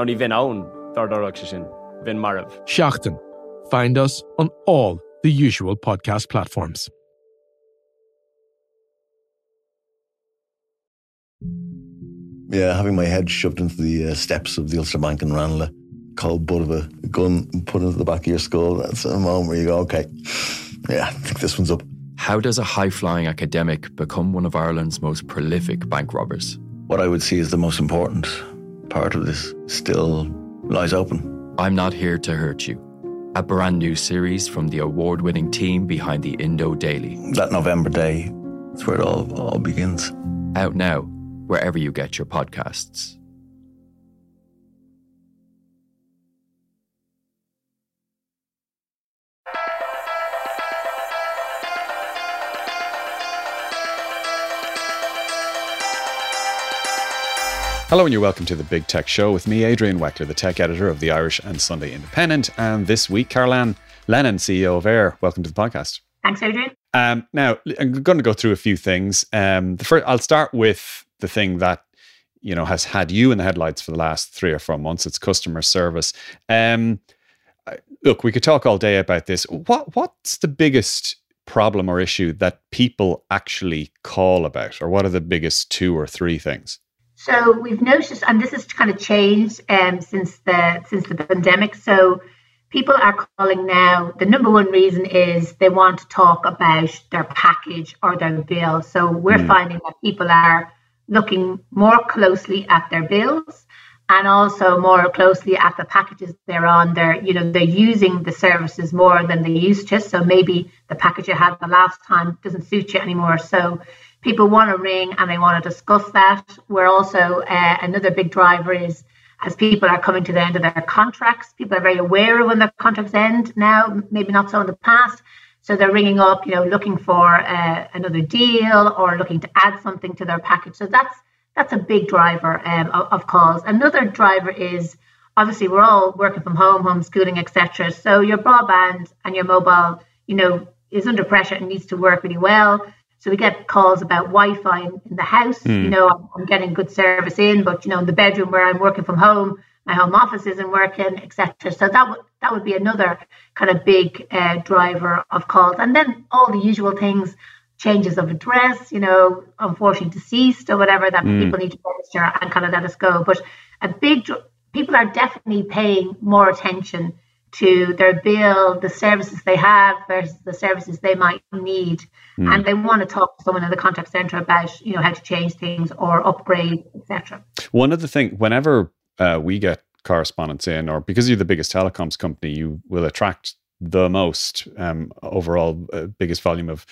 Ná ní bhín ann dardarach se sin, bhín marmh. Seaachtain. Find us on all the usual podcast platforms. Yeah, having my head shoved into the uh, steps of the Ulster Bank in Ranelagh, cold butt of a gun put into the back of your skull. That's a moment where you go, okay, yeah, I think this one's up. How does a high flying academic become one of Ireland's most prolific bank robbers? What I would see is the most important part of this still lies open. I'm Not Here to Hurt You, a brand new series from the award winning team behind the Indo Daily. That November day, that's where it all, all begins. Out now, wherever you get your podcasts. Hello, and you're welcome to the Big Tech Show with me, Adrian Weckler, the tech editor of the Irish and Sunday Independent. And this week, Carolan Lennon, CEO of Eir. Welcome to the podcast. Thanks, Adrian. Um, now, I'm going to go through a few things. Um, the first, I'll start with the thing that you know has had you in the headlights for the last three or four months. It's customer service. Um, look, we could talk all day about this. What what's the biggest problem or issue that people actually call about, or what are the biggest two or three things? So we've noticed, and this has kind of changed um, since the since the pandemic. So people are calling now. The number one reason is they want to talk about their package or their bill. So we're mm. finding that people are looking more closely at their bills and also more closely at the packages they're on. They're you know they're using the services more than they used to. So maybe the package you had the last time doesn't suit you anymore. So people want to ring and they want to discuss that. We're also uh, another big driver is as people are coming to the end of their contracts, people are very aware of when their contracts end now, maybe not so in the past. So they're ringing up, you know, looking for uh, another deal or looking to add something to their package. So that's that's a big driver um, of, of calls. Another driver is obviously we're all working from home, homeschooling, etc. So your broadband and your mobile, you know, is under pressure and needs to work really well. So we get calls about Wi-Fi in, in the house. Mm. You know, I'm, I'm, getting good service in, but you know, in the bedroom where I'm working from home, my home office isn't working, etc. So that would that would be another kind of big uh, driver of calls, and then all the usual things, changes of address, you know, unfortunately deceased or whatever that mm. people need to register and kind of let us go. But a big people are definitely paying more attention to their bill, the services they have versus the services they might need. Mm. And they want to talk to someone in the contact center about, you know, how to change things or upgrade, etc. One of the things, whenever uh, we get correspondence in, or because you're the biggest telecoms company, you will attract the most um, overall uh, biggest volume of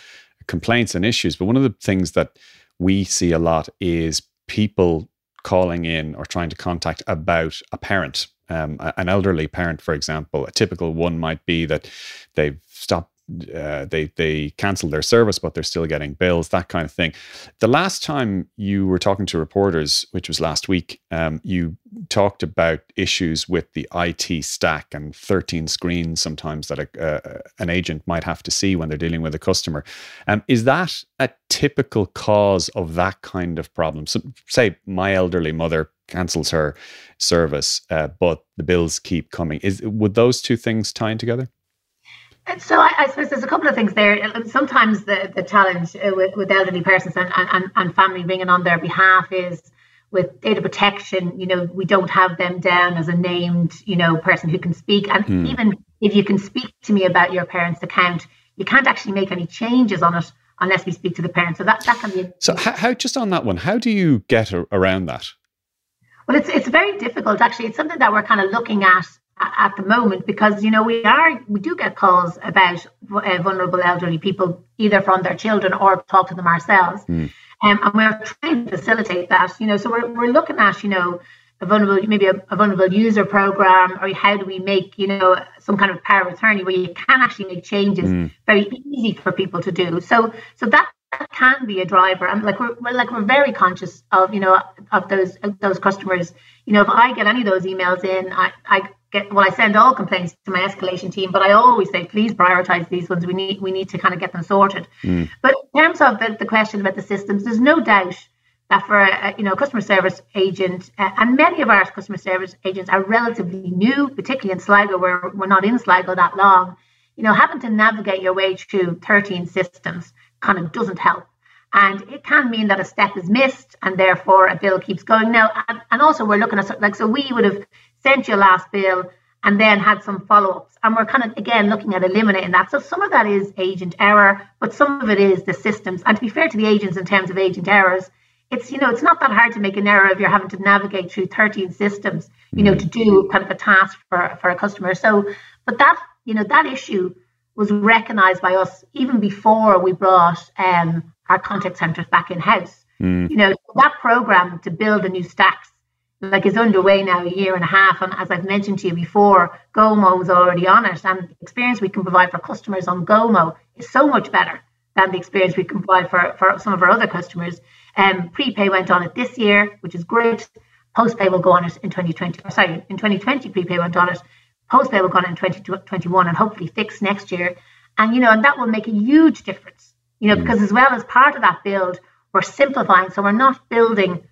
complaints and issues. But one of the things that we see a lot is people calling in or trying to contact about a parent um, an elderly parent, for example, a typical one might be that they've stopped uh, they they cancel their service, but they're still getting bills, that kind of thing. The last time you were talking to reporters, which was last week, um, you talked about issues with the IT stack and 13 screens sometimes that a, uh, an agent might have to see when they're dealing with a customer. Um, is that a typical cause of that kind of problem? So, say my elderly mother cancels her service, uh, but the bills keep coming. Is would those two things tie in together? So I, I, suppose there's a couple of things there. Sometimes the, the challenge uh, with, with elderly persons and, and, and family ringing on their behalf is with data protection, you know, we don't have them down as a named, you know, person who can speak. And hmm. even if you can speak to me about your parents' account, you can't actually make any changes on it unless we speak to the parents. So that, that can be. So how, how just on that one, how do you get around that? Well, it's it's very difficult actually. It's something that we're kind of looking at at the moment because you know we are we do get calls about uh, vulnerable elderly people either from their children or talk to them ourselves mm. um, and we're trying to facilitate that you know so we're, we're looking at you know a vulnerable, maybe a, a, vulnerable user program, or how do we make, you know, some kind of power of attorney where you can actually make changes mm. very easy for people to do. So, so that, that can be a driver. And like we're, we're, like we're very conscious of, you know, of those of those customers. You know, if I get any of those emails in, I, I get well, I send all complaints to my escalation team, but I always say, please prioritize these ones. We need we need to kind of get them sorted. Mm. But in terms of the, the question about the systems, there's no doubt that for a, you know customer service agent uh, and many of our customer service agents are relatively new, particularly in Sligo where we're not in Sligo that long. You know, having to navigate your way through 13 systems kind of doesn't help. And it can mean that a step is missed and therefore a bill keeps going. Now, and, also we're looking at like, so we would have sent your last bill and then had some follow ups. And we're kind of, again, looking at eliminating that. So some of that is agent error, but some of it is the systems. And to be fair to the agents in terms of agent errors, it's you know it's not that hard to make an error if you're having to navigate through 13 systems you know mm-hmm. to do kind of a task for for a customer so but that you know that issue was recognized by us even before we brought um, our contact centers back in house mm. you know that program to build the new stacks like is underway now a year and a half and as i've mentioned to you before gomo is already on it and the experience we can provide for customers on gomo is so much better than the experience we can provide for, for some of our other customers um, prepay went on it this year, which is great. Postpay will go on it in 2020. Sorry, in 2020, prepay went on it. Postpay will go on in 2021 and hopefully fix next year. And you know, and that will make a huge difference. You know, mm. because as well as part of that build, we're simplifying. So we're not building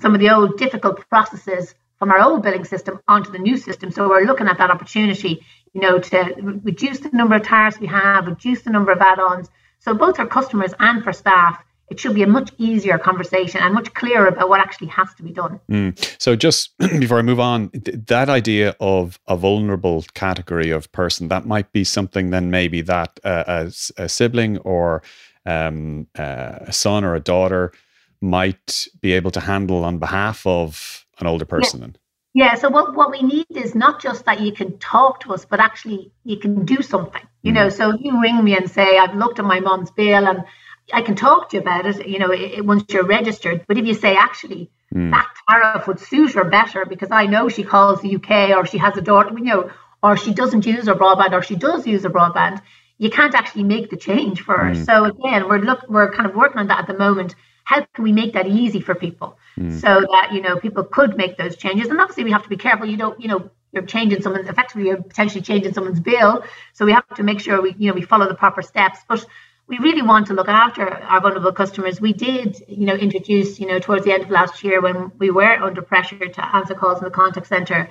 some of the old difficult processes from our old billing system onto the new system. So we're looking at that opportunity, you know, to reduce the number of tariffs we have, reduce the number of add-ons. So both for customers and for staff, it should be a much easier conversation and much clearer about what actually has to be done. Mm. So, just before I move on, th- that idea of a vulnerable category of person, that might be something then maybe that uh, a, a, sibling or um, uh, a son or a daughter might be able to handle on behalf of an older person. Yeah. Yeah, so what, what we need is not just that you can talk to us, but actually you can do something. You mm. know, so you ring me and say, I've looked at my mom's bill and I can talk to you about it, you know, it, once you're registered. But if you say, actually, mm. that tariff would suit her better because I know she calls the UK or she has a daughter, you know, or she doesn't use her broadband or she does use her broadband, you can't actually make the change for her. Mm. So again, we're look we're kind of working on that at the moment. How can we make that easy for people mm. so that you know people could make those changes? And obviously, we have to be careful. You don't, you know, you're changing someone's effectively you're potentially changing someone's bill. So we have to make sure we you know we follow the proper steps. But we really want to look after our vulnerable customers. We did, you know, introduce, you know, towards the end of last year when we were under pressure to answer calls in the contact center,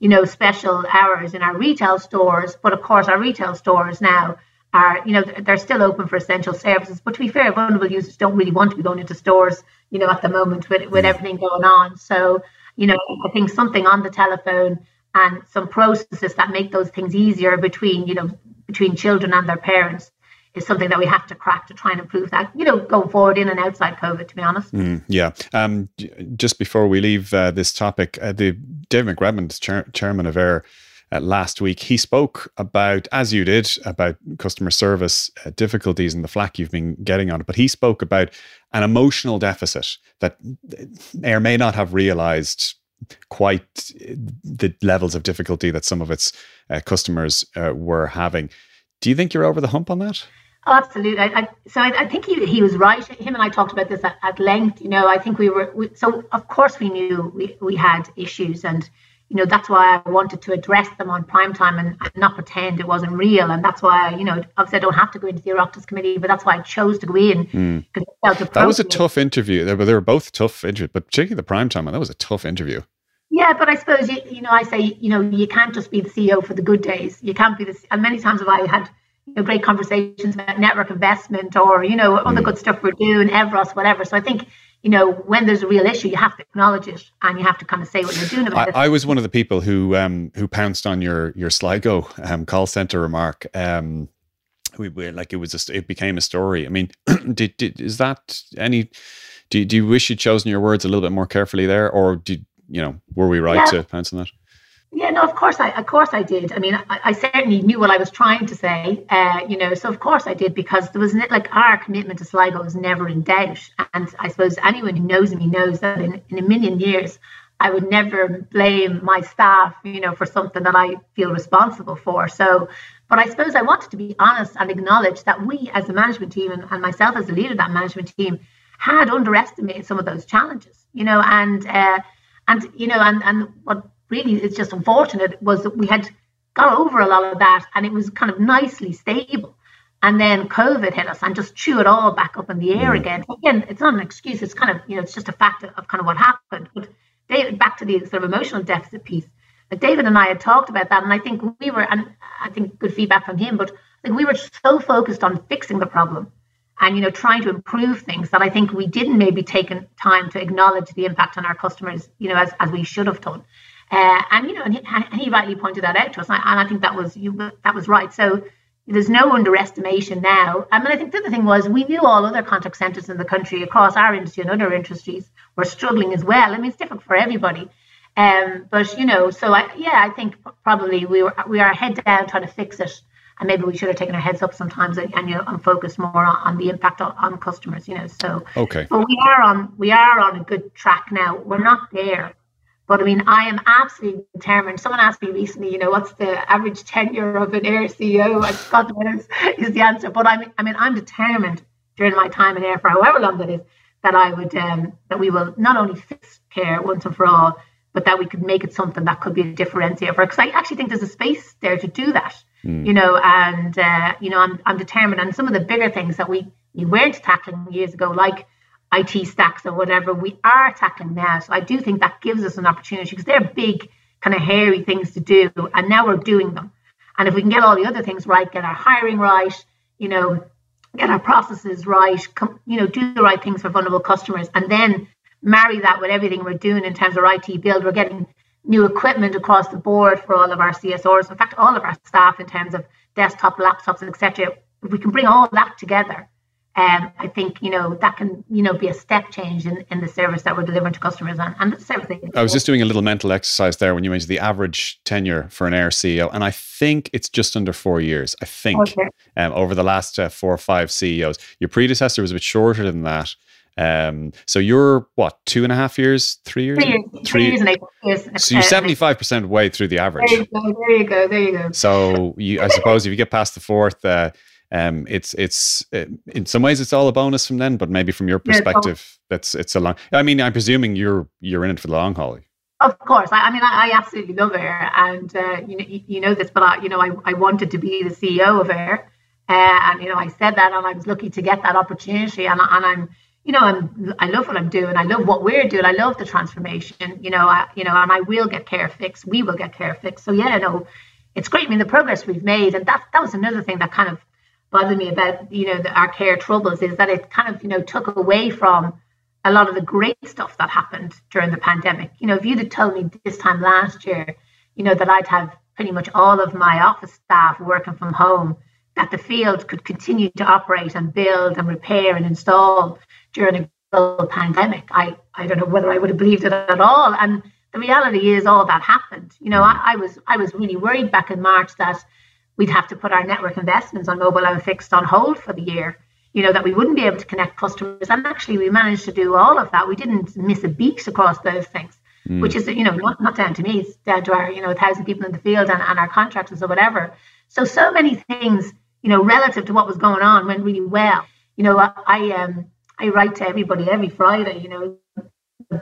you know, special hours in our retail stores. But of course, our retail stores now are, you know, they're still open for essential services. But to be fair, vulnerable users don't really want to be going into stores, you know, at the moment with, with mm. everything going on. So, you know, I think something on the telephone and some processes that make those things easier between, you know, between children and their parents is something that we have to crack to try and improve that, you know, going forward in and outside COVID, to be honest. Mm, yeah. Um, just before we leave uh, this topic, uh, the David McRedmond, chair, chairman of Eir, uh, last week, he spoke about, as you did, about customer service uh, difficulties and the flack you've been getting on it. But he spoke about an emotional deficit that Eir may not have realized quite the levels of difficulty that some of its uh, customers uh, were having. Do you think you're over the hump on that? Oh, absolutely. I, I, so I, I, think he, he was right. Him and I talked about this at, at length. You know, I think we were, we, so of course we knew we, we had issues and, you know, that's why I wanted to address them on prime time and, and not pretend it wasn't real. And that's why, you know, obviously I don't have to go into the Oireachtas committee, but that's why I chose to go in. Mm. That was a tough interview. They were, they were both tough interviews, but particularly the prime time one, that was a tough interview. Yeah, but I suppose you, you know I say you know you can't just be the CEO for the good days. You can't be this. And many times have I had you know, great conversations about network investment or you know other mm. good stuff we're doing, Evros, whatever. So I think you know when there's a real issue, you have to acknowledge it and you have to kind of say what you're doing about I, it. I was one of the people who um, who pounced on your your Sligo um, call center remark. Um, we were like it was a, it became a story. I mean, did, did is that any? Do, do you wish you'd chosen your words a little bit more carefully there, or did you know were we right yeah. to pounce on that? Yeah, no, of course I, of course I did. I mean, I, I certainly knew what I was trying to say, uh, you know. So of course I did because there was like our commitment to Sligo was never in doubt, and I suppose anyone who knows me knows that in, in a million years I would never blame my staff, you know, for something that I feel responsible for. So, but I suppose I wanted to be honest and acknowledge that we, as a management team, and, and myself as the leader of that management team, had underestimated some of those challenges, you know, and uh, and you know, and and what really is just unfortunate was that we had got over a lot of that, and it was kind of nicely stable. And then COVID hit us and just chew it all back up in the air mm. again. Again, it's not an excuse. It's kind of, you know, it's just a fact of kind of what happened. But David, back to the sort of emotional deficit piece. Like David and I had talked about that, and I think we were, and I think good feedback from him, but I think we were so focused on fixing the problem and you know trying to improve things that I think we didn't maybe take time to acknowledge the impact on our customers, you know, as, as we should have done. Uh, and you know, and he, and he, rightly pointed that out to us, and I, and I think that was you, that was right. So there's no underestimation now. I mean, I think the other thing was we knew all other contact centres in the country across our industry and other industries were struggling as well. I mean, it's different for everybody. Um, but you know, so I, yeah, I think probably we were we are head down trying to fix it, and maybe we should have taken our heads up sometimes and, and you know and focused more on, on the impact on, on, customers. You know, so okay, but we are on we are on a good track now. We're not there but I mean, I am absolutely determined. Someone asked me recently, you know, what's the average tenure of an Eir CEO? I God knows is the answer. But I mean, I mean, I'm determined during my time in Eir for however long that is, that I would um, that we will not only fix care once and for all, but that we could make it something that could be a differentiator. Because I actually think there's a space there to do that. Mm. You know, and uh, you know, I'm I'm determined. And some of the bigger things that we we weren't tackling years ago, like IT stacks or whatever we are tackling now. So I do think that gives us an opportunity because they're big, kind of hairy things to do, and now we're doing them. And if we can get all the other things right, get our hiring right, you know, get our processes right, com- you know, do the right things for vulnerable customers, and then marry that with everything we're doing in terms of IT build. We're getting new equipment across the board for all of our CSRs. In fact, all of our staff in terms of desktop, laptops, etc. If we can bring all that together um, I think you know that can you know be a step change in, in the service that we're delivering to customers and, and it's everything. I was just doing a little mental exercise there when you mentioned the average tenure for an Eir CEO, and I think it's just under four years. I think okay. um, over the last uh, four or five CEOs, your predecessor was a bit shorter than that. Um, so you're what two and a half years, three years, three years, three, three years and eight years. So you're seventy five percent way through the average. There you go. There you go. There you go. So you, I suppose, if you get past the fourth, uh, um, it's it's uh, in some ways it's all a bonus from then, but maybe from your perspective, that's it's a long. I mean, I'm presuming you're you're in it for the long haul. Of course, I, I mean, I, I, absolutely love Eir, and uh, you know, you know this, but I, you know, I, I wanted to be the CEO of Eir, uh, and you know, I said that, and I was lucky to get that opportunity, and, and I'm, you know, I'm, I love what I'm doing, I love what we're doing, I love the transformation, you know, I, you know, and I will get care fixed, we will get care fixed, so yeah, no, it's great. I mean, the progress we've made, and that that was another thing that kind of bothered me about you know the, our care troubles is that it kind of you know took away from a lot of the great stuff that happened during the pandemic. You know, if you'd have told me this time last year, you know, that I'd have pretty much all of my office staff working from home, that the field could continue to operate and build and repair and install during a global pandemic, I, I don't know whether I would have believed it at all. And the reality is all that happened. You know, I, I was I was really worried back in March that we'd have to put our network investments on mobile and fixed on hold for the year. You know, that we wouldn't be able to connect customers. And actually, we managed to do all of that. We didn't miss a beat across those things, mm. which is, you know, not, not down to me. It's down to our, you know, thousand people in the field and, and our contractors or whatever. So, so many things, you know, relative to what was going on went really well. You know, I, I um, I write to everybody every Friday, you know,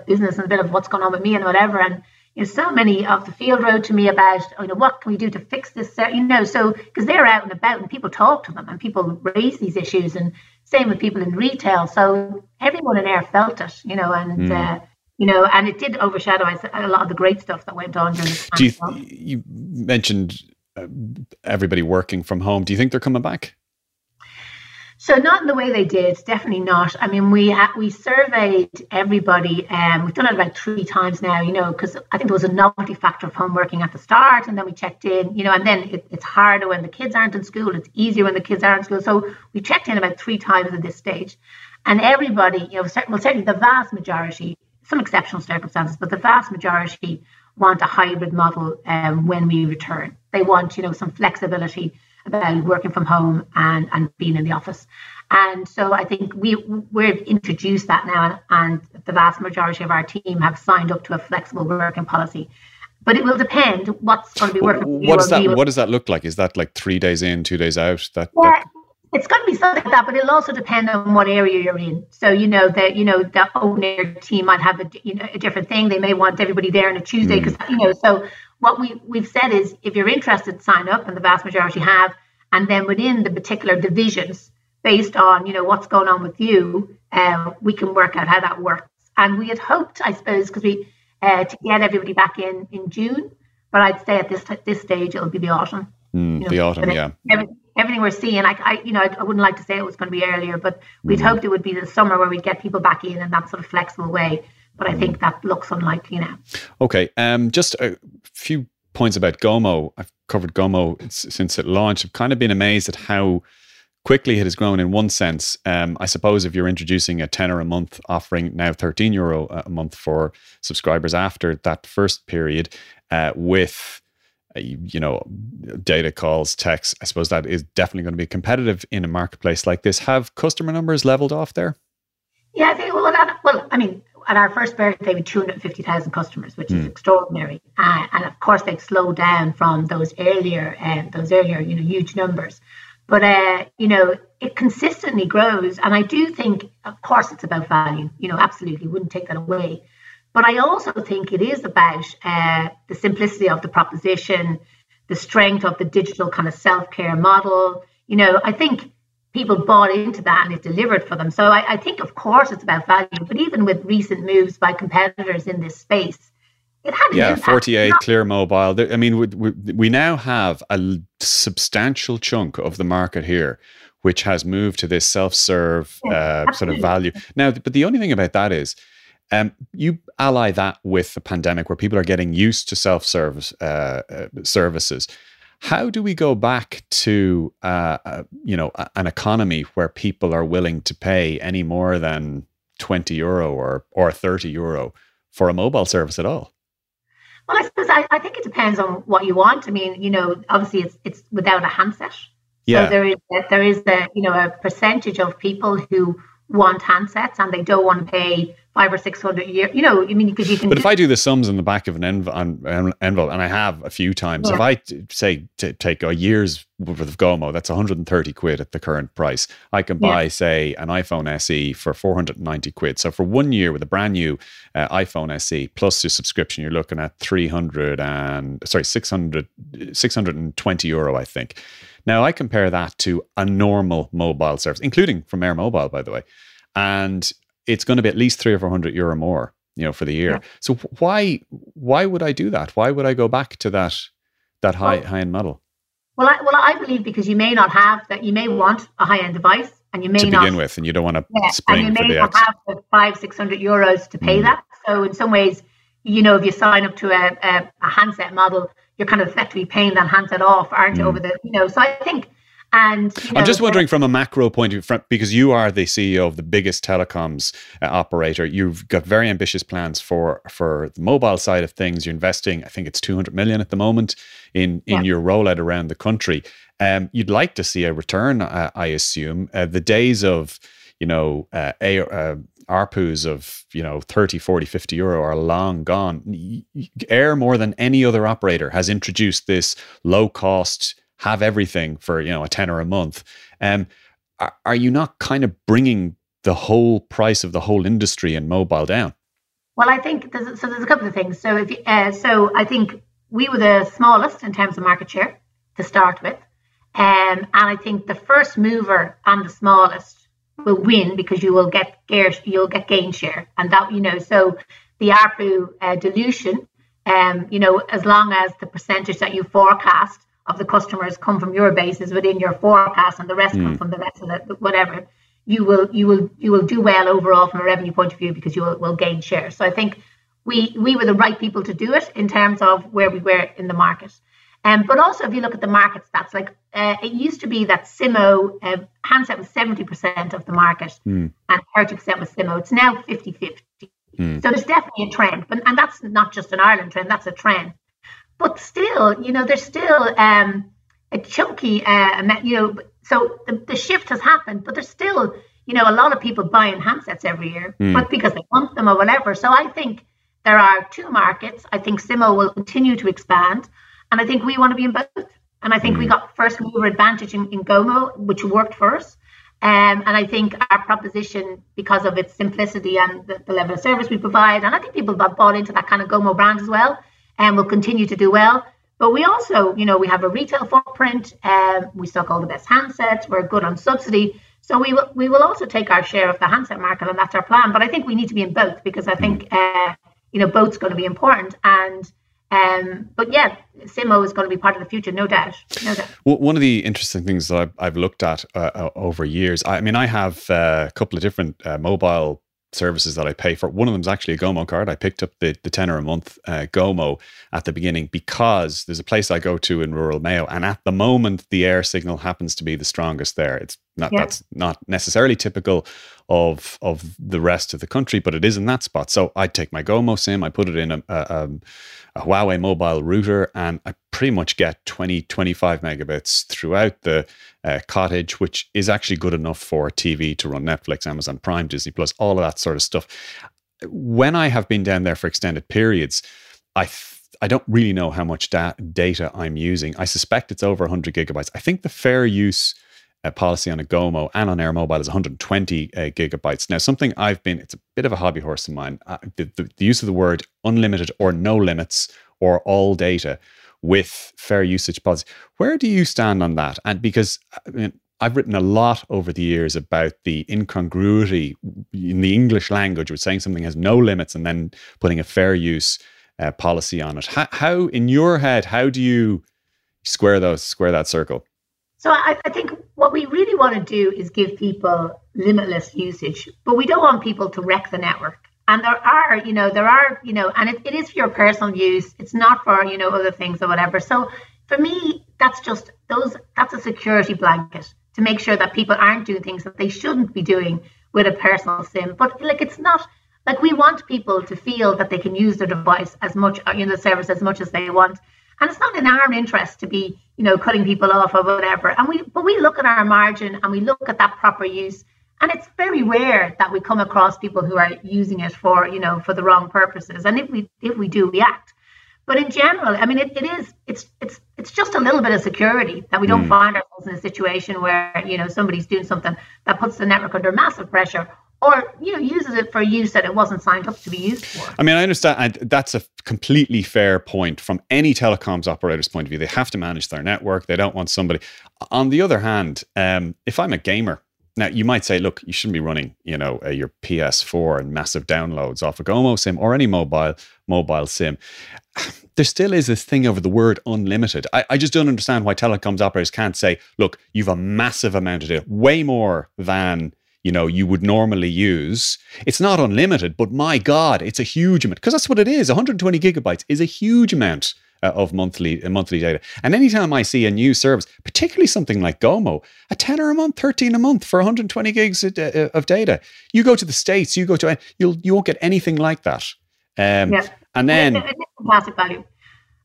business and a bit of what's going on with me and whatever. And you know, so many of the field wrote to me about, you know, what can we do to fix this? You know, so because they're out and about and people talk to them and people raise these issues, and same with people in retail. So everyone in there felt it, you know, and. Mm. Uh, you know, and it did overshadow a lot of the great stuff that went on during the time. Do you, you mentioned uh, everybody working from home. Do you think they're coming back? So not in the way they did, definitely not. I mean, we ha- we surveyed everybody, and um, we've done it about three times now. You know, because I think there was a novelty factor of home working at the start, and then we checked in. You know, and then it, it's harder when the kids aren't in school. It's easier when the kids are in school. So we checked in about three times at this stage, and everybody, you know, well, certainly the vast majority, some exceptional circumstances, but the vast majority want a hybrid model um, when we return. They want, you know, some flexibility about working from home and, and being in the office. And so I think we we've introduced that now, and the vast majority of our team have signed up to a flexible working policy. But it will depend what's going to be working. What does that What does that look like? Is that like three days in, two days out? That, yeah, that... it's going to be something like that. But it'll also depend on what area you're in. So you know that you know the owner team might have a you know a different thing. They may want everybody there on a Tuesday because mm. you know. So what we we've said is if you're interested, sign up, and the vast majority have. And then within the particular divisions, based on you know what's going on with you, uh, we can work out how that works. And we had hoped, I suppose, because we uh, to get everybody back in in June, but I'd say at this this stage it'll be the autumn. Mm, you know, the autumn, yeah. Every, everything we're seeing, I, I you know, I, I, wouldn't like to say it was going to be earlier, but we'd mm. hoped it would be the summer where we'd get people back in in that sort of flexible way. But I mm. think that looks unlikely now. Okay, um, just a few points about Gomo. I've covered Gomo since it launched. I've kind of been amazed at how quickly it has grown in one sense. Um, I suppose if you're introducing a tenner a month, offering now 13 euro a month for subscribers after that first period, uh, with uh, you know data calls, text I suppose that is definitely going to be competitive in a marketplace like this. Have customer numbers leveled off there? Yeah, they, well, well, I mean, at our first birthday, we had 250,000 customers, which mm. is hmm. extraordinary. Uh, and of course, they've slowed down from those earlier, uh, those earlier, you know, huge numbers. But uh, you know, it consistently grows, and I do think, of course, it's about value. You know, absolutely, wouldn't take that away. But I also think it is about uh, the simplicity of the proposition, the strength of the digital kind of self care model. You know, I think people bought into that and it delivered for them. So I, I, think, of course, it's about value. But even with recent moves by competitors in this space, it had yeah, 48 Clear Mobile. I mean, we, we, we now have a substantial chunk of the market here which has moved to this self-serve uh, sort of value. Now, but the only thing about that is, um, you ally that with the pandemic, where people are getting used to self-service uh, uh, services. How do we go back to uh, uh, you know an economy where people are willing to pay any more than twenty euro or or thirty euro for a mobile service at all? Well, I suppose I, I think it depends on what you want. I mean, you know, obviously it's it's without a handset. Yeah. So there is there is the you know a percentage of people who want handsets and they don't want to pay five or six hundred a year. You know, I mean, because you can. But if I do the sums in the back of an envelope, and I have a few times, yeah. if I t- say to take a year's worth of Gomo, that's 130 quid at the current price. I can buy, yeah. say, an iPhone SE for 490 quid. So for one year with a brand new uh, iPhone SE plus your subscription, you're looking at 300 and sorry, 600, 620 euro, I think. Now I compare that to a normal mobile service, including from Eir Mobile, by the way. And it's going to be at least three or four hundred euro more, you know, for the year. Yeah. So why why would I do that? Why would I go back to that that high well, high end model? Well, I, well, I believe because you may not have that. You may want a high end device, and you may to not begin with, and you don't want to yeah, spring and you may not X. have the five six hundred euros to pay mm. that. So in some ways, you know, if you sign up to a, a, a handset model, you're kind of effectively paying that handset off, aren't you? Mm. Over the, you know, so I think and you know, I'm just wondering from a macro point of view, because you are the CEO of the biggest telecoms uh, operator, you've got very ambitious plans for for the mobile side of things. You're investing, I think it's 200 million at the moment in in yeah. your rollout around the country. Um, you'd like to see a return, uh, I assume. Uh, the days of you know uh, a, uh, ARPUs of you know 30, 40, 50 euro are long gone. Eir more than any other operator has introduced this low cost have everything for you know a ten or a month. Um, are, you not kind of bringing the whole price of the whole industry in mobile down? Well, I think there's, so. There's a couple of things. So if uh, so, I think we were the smallest in terms of market share to start with, um, and I think the first mover and the smallest will win because you will get gear, you'll get gain share, and that you know so the ARPU uh, dilution, um, you know, as long as the percentage that you forecast of the customers come from your bases within your forecast and the rest mm. come hmm. from the rest of the whatever you will you will you will do well overall from a revenue point of view because you will, will gain share so i think we we were the right people to do it in terms of where we were in the market um, but also if you look at the market stats like uh, it used to be that simo uh, handset was 70% of the market mm. and 30% was simo it's now 50-50 mm. so there's definitely a trend but and that's not just an ireland trend that's a trend but still, you know, there's still um, a chunky, uh, you know, So the, the shift has happened, but there's still, you know, a lot of people buying handsets every year, mm. but because they want them or whatever. So I think there are two markets. I think Simo will continue to expand, and I think we want to be in both. And I think mm. we got first mover advantage in, in Gomo, which worked for us. Um, and I think our proposition, because of its simplicity and the, the, level of service we provide, and I think people have bought into that kind of Gomo brand as well, and will continue to do well. But we also, you know, we have a retail footprint. Um, we stock all the best handsets. We're good on subsidy. So we will we will also take our share of the handset market, and that's our plan. But I think we need to be in both because I think uh, you know both's going to be important. And um, but yeah, Simo is going to be part of the future, no doubt. No doubt. Well, one of the interesting things that I've, I've looked at uh, uh, over years, I mean, I have uh, a couple of different uh, mobile services that I pay for. One of them is actually a Gomo card. I picked up the, the tenner a month uh, Gomo at the beginning because there's a place I go to in rural Mayo, and at the moment the Eir signal happens to be the strongest there. It's not yeah. that's not necessarily typical of of the rest of the country, but it is in that spot. So I take my Gomo SIM, I put it in a, a, a Huawei mobile router, and I pretty much get 20, 25 megabits throughout the uh, cottage, which is actually good enough for TV to run Netflix, Amazon Prime, Disney Plus, all of that sort of stuff. When I have been down there for extended periods, I th- I don't really know how much da- data I'm using. I suspect it's over 100 gigabytes. I think the fair use uh, policy on a Gomo and on Eir Mobile is 120 uh, gigabytes. Now, something I've been, it's a bit of a hobby horse of mine. Uh, the, the, the, use of the word unlimited or no limits or all data with fair usage policy. Where do you stand on that? And because I mean, I've written a lot over the years about the incongruity in the English language with saying something has no limits and then putting a fair use uh, policy on it. How, how, in your head, how do you square those, square that circle? So I, I, think what we really want to do is give people limitless usage, but we don't want people to wreck the network. And there are, you know, there are, you know, and it, it is for your personal use. It's not for, you know, other things or whatever. So for me, that's just those, that's a security blanket to make sure that people aren't doing things that they shouldn't be doing with a personal SIM. But like, it's not like we want people to feel that they can use their device as much, you know, the service as much as they want. And it's not in our interest to be, you know, cutting people off or whatever. And we, but we look at our margin and we look at that proper use. And it's very rare that we come across people who are using it for, you know, for the wrong purposes. And if we, if we do, we act. But in general, I mean, it, it is, it's, it's, it's just a little bit of security that we don't mm. find ourselves in a situation where, you know, somebody's doing something that puts the network under massive pressure or you know uses it for use that it wasn't signed up to be used for. I mean, I understand that's a completely fair point from any telecoms operator's point of view. They have to manage their network. They don't want somebody. On the other hand, um, if I'm a gamer. Now you might say, look, you shouldn't be running, you know, uh, your PS4 and massive downloads off a Gomo sim or any mobile mobile sim. There still is this thing over the word unlimited. I, I just don't understand why telecoms operators can't say, look, you've a massive amount of data, way more than you know you would normally use. It's not unlimited but my god it's a huge amount because that's what it is. 120 gigabytes is a huge amount uh, of monthly uh, monthly data. And anytime i see a new service particularly something like gomo a 10 or a month 13 a month for 120 gigs of, uh, of data. You go to the states you go to you'll you won't get anything like that. Um, yeah. and then fantastic value.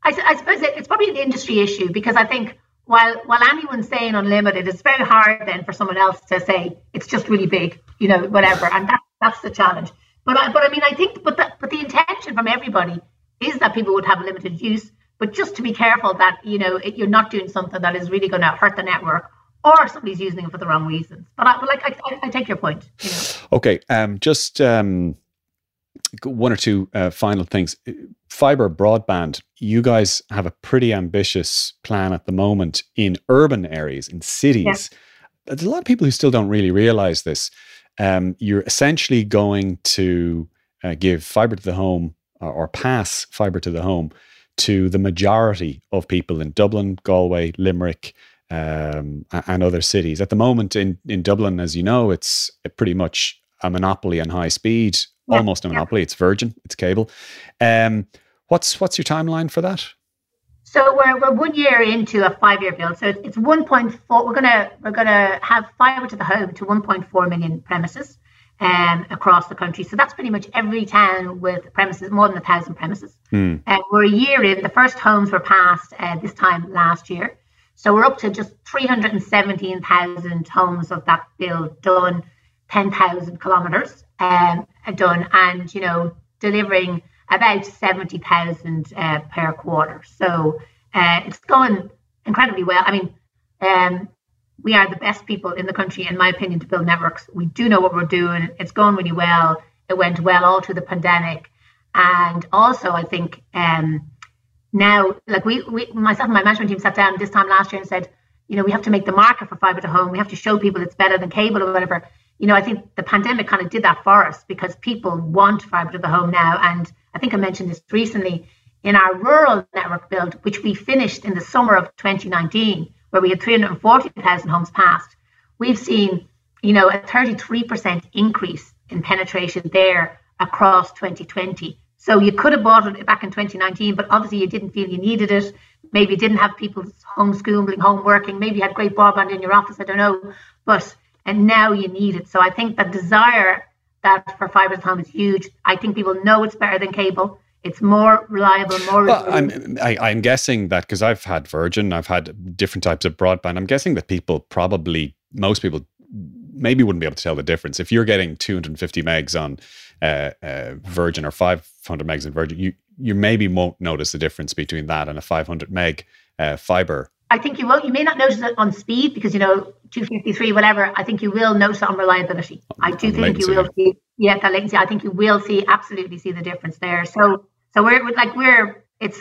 I, I suppose it's probably an industry issue because i think while while anyone's saying unlimited, it's very hard then for someone else to say it's just really big, you know, whatever, and that, that's the challenge. But I, but I mean, I think, but the, but the intention from everybody is that people would have limited use, but just to be careful that you know it, you're not doing something that is really going to hurt the network or somebody's using it for the wrong reasons. But I, like I, I, take your point. You know. Okay, um, just um, one or two uh, final things. Fiber broadband, you guys have a pretty ambitious plan at the moment in urban areas, in cities. Yeah. There's a lot of people who still don't really realize this. Um, you're essentially going to uh, give fiber to the home or, or pass fiber to the home to the majority of people in Dublin, Galway, Limerick, um, and other cities. At the moment in, in Dublin, as you know, it's pretty much a monopoly on high speed yeah, almost a monopoly. Yeah. It's Virgin, it's cable. Um, what's what's your timeline for that? So we're, we're one year into a five year build. So it's 1.4. We're gonna we're gonna have fiber to the home to 1.4 million premises um, across the country. So that's pretty much every town with premises, more than a thousand premises. And hmm. uh, we're a year in. The first homes were passed uh, this time last year. So we're up to just 317,000 homes of that build done, 10,000 kilometres um, done, and you know delivering about 70,000 uh, per quarter. So uh, it's going incredibly well. I mean, um, we are the best people in the country, in my opinion, to build networks. We do know what we're doing. It's going really well. It went well all through the pandemic. And also, I think um, now, like we, we, myself and my management team sat down this time last year and said, you know, we have to make the market for fiber to home. We have to show people it's better than cable or whatever. You know, I think the pandemic kind of did that for us because people want fiber to the home now. And I think I mentioned this recently in our rural network build, which we finished in the summer of 2019, where we had 340,000 homes passed. We've seen, you know, a 33% increase in penetration there across 2020. So you could have bought it back in 2019, but obviously you didn't feel you needed it. Maybe you didn't have people homeschooling, home working. Maybe you had great broadband in your office. I don't know, but and now you need it. So I think the desire that for fibre to home is huge. I think people know it's better than cable. It's more reliable, more. Well, I'm I, am i am guessing that because I've had Virgin, I've had different types of broadband. I'm guessing that people probably most people maybe wouldn't be able to tell the difference if you're getting 250 megs on uh, uh, Virgin or 500 megs in Virgin. You you maybe won't notice the difference between that and a 500 meg uh, fiber. I think you will. You may not notice it on speed because you know 253, whatever. I think you will notice it on reliability. I do think latency. you will see. Yeah, that latency. I think you will see absolutely see the difference there. So so we're like we're it's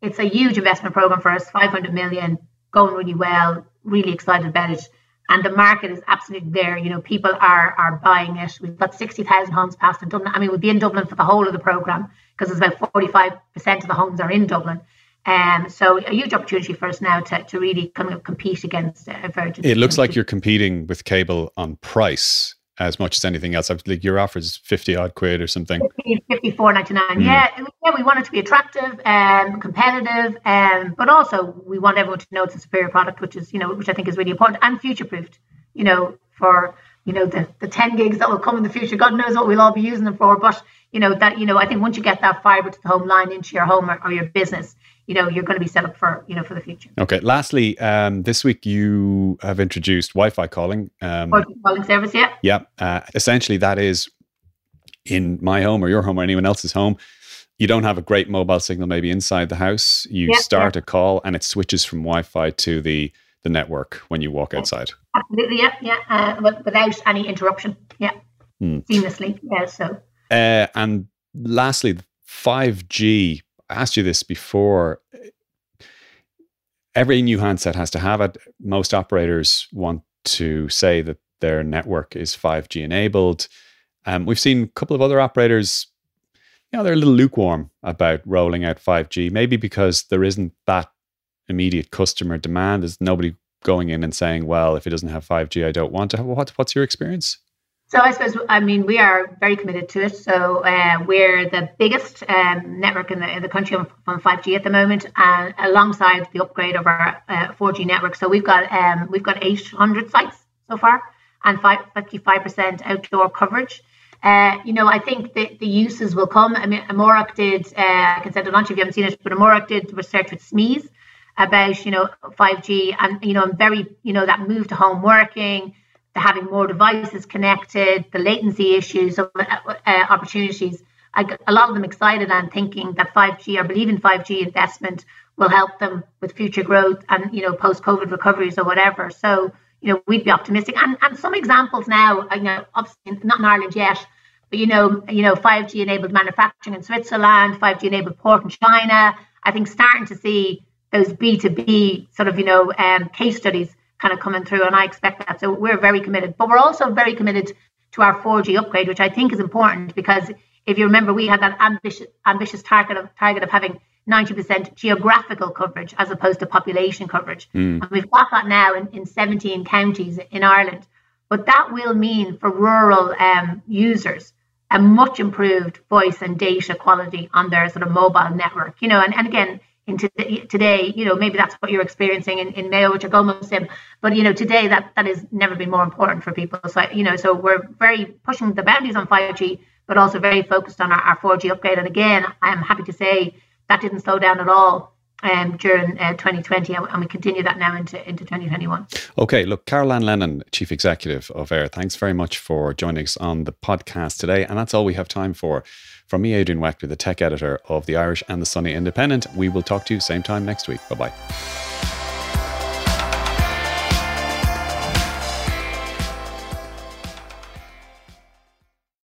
it's a huge investment program for us. 500 million going really well. Really excited about it and the market is absolutely there. You know, people are are buying it. We've got sixty thousand homes passed in Dublin. I mean, we'd be in Dublin for the whole of the program because it's about forty five percent of the homes are in Dublin. Um, so a huge opportunity for us now to, to really kind of compete against uh, Virgin. It looks like you're competing with cable on price as much as anything else. Like your offer is 50 odd quid or something. 50, 54.99. Mm. Yeah, yeah, we want it to be attractive and um, competitive, um, but also we want everyone to know it's a superior product, which is, you know, which I think is really important and future proofed, you know, for, you know, the, the 10 gigs that will come in the future. God knows what we'll all be using them for. But, you know, that, you know, I think once you get that fiber to the home line into your home or, or your business, you know you're going to be set up for you know for the future. Okay. Lastly, um, this week you have introduced Wi-Fi calling. Um, Wi-Fi calling service, yeah. Yeah. Uh, essentially, that is in my home or your home or anyone else's home. You don't have a great mobile signal maybe inside the house. You yeah, start yeah. a call and it switches from Wi-Fi to the the network when you walk outside. Absolutely, yeah, yeah, uh, without any interruption, yeah, hmm. seamlessly, yeah. So, uh, and lastly, five G asked you this before. Every new handset has to have it. Most operators want to say that their network is 5G enabled. Um, we've seen a couple of other operators, you know, they're a little lukewarm about rolling out 5G, maybe because there isn't that immediate customer demand. There's nobody going in and saying, well, if it doesn't have 5G, I don't want to. What, what's your experience? So I suppose I mean we are very committed to it. So uh, we're the biggest um, network in the in the country on, on 5G at the moment, and alongside the upgrade of our uh, 4G network. So we've got um, we've got 800 sites so far, and 55% outdoor coverage. Uh, you know, I think that the uses will come. I mean, Amárach did, uh, I can send it on if you haven't seen it, but Amárach did research with SMEs about, you know, 5G and, you know, I'm very, you know, that move to home working, having more devices connected, the latency issues, uh, uh, opportunities. A lot of them excited and thinking that 5G or believe in 5G investment will help them with future growth and you know post COVID recoveries or whatever. So you know we'd be optimistic. And and some examples now, you know, obviously not in Ireland yet, but you know you know 5G enabled manufacturing in Switzerland, 5G enabled port in China. I think starting to see those B2B sort of you know um, case studies kind of coming through, and I expect that. So we're very committed, but we're also very committed to our 4G upgrade, which I think is important because if you remember, we had that ambitious ambitious target of target of having 90% geographical coverage as opposed to population coverage, mm. and we've got that now in, in 17 counties in Ireland. But that will mean for rural um, users a much improved voice and data quality on their sort of mobile network. You know, and, and again, in today, you know, maybe that's what you're experiencing in, in Mayo, which are Gomo Sim. But, you know, today that, that has never been more important for people. So, you know, so we're very pushing the boundaries on 5G, but also very focused on our, our 4G upgrade. And again, I am happy to say that didn't slow down at all um, during uh, 2020, and we continue that now into, into 2021. Okay, look, Carolan Lennon, Chief Executive of Eir, thanks very much for joining us on the podcast today. And that's all we have time for. From me, Adrian Weckler, the tech editor of the Irish and the Sunday Independent, we will talk to you same time next week. Bye bye.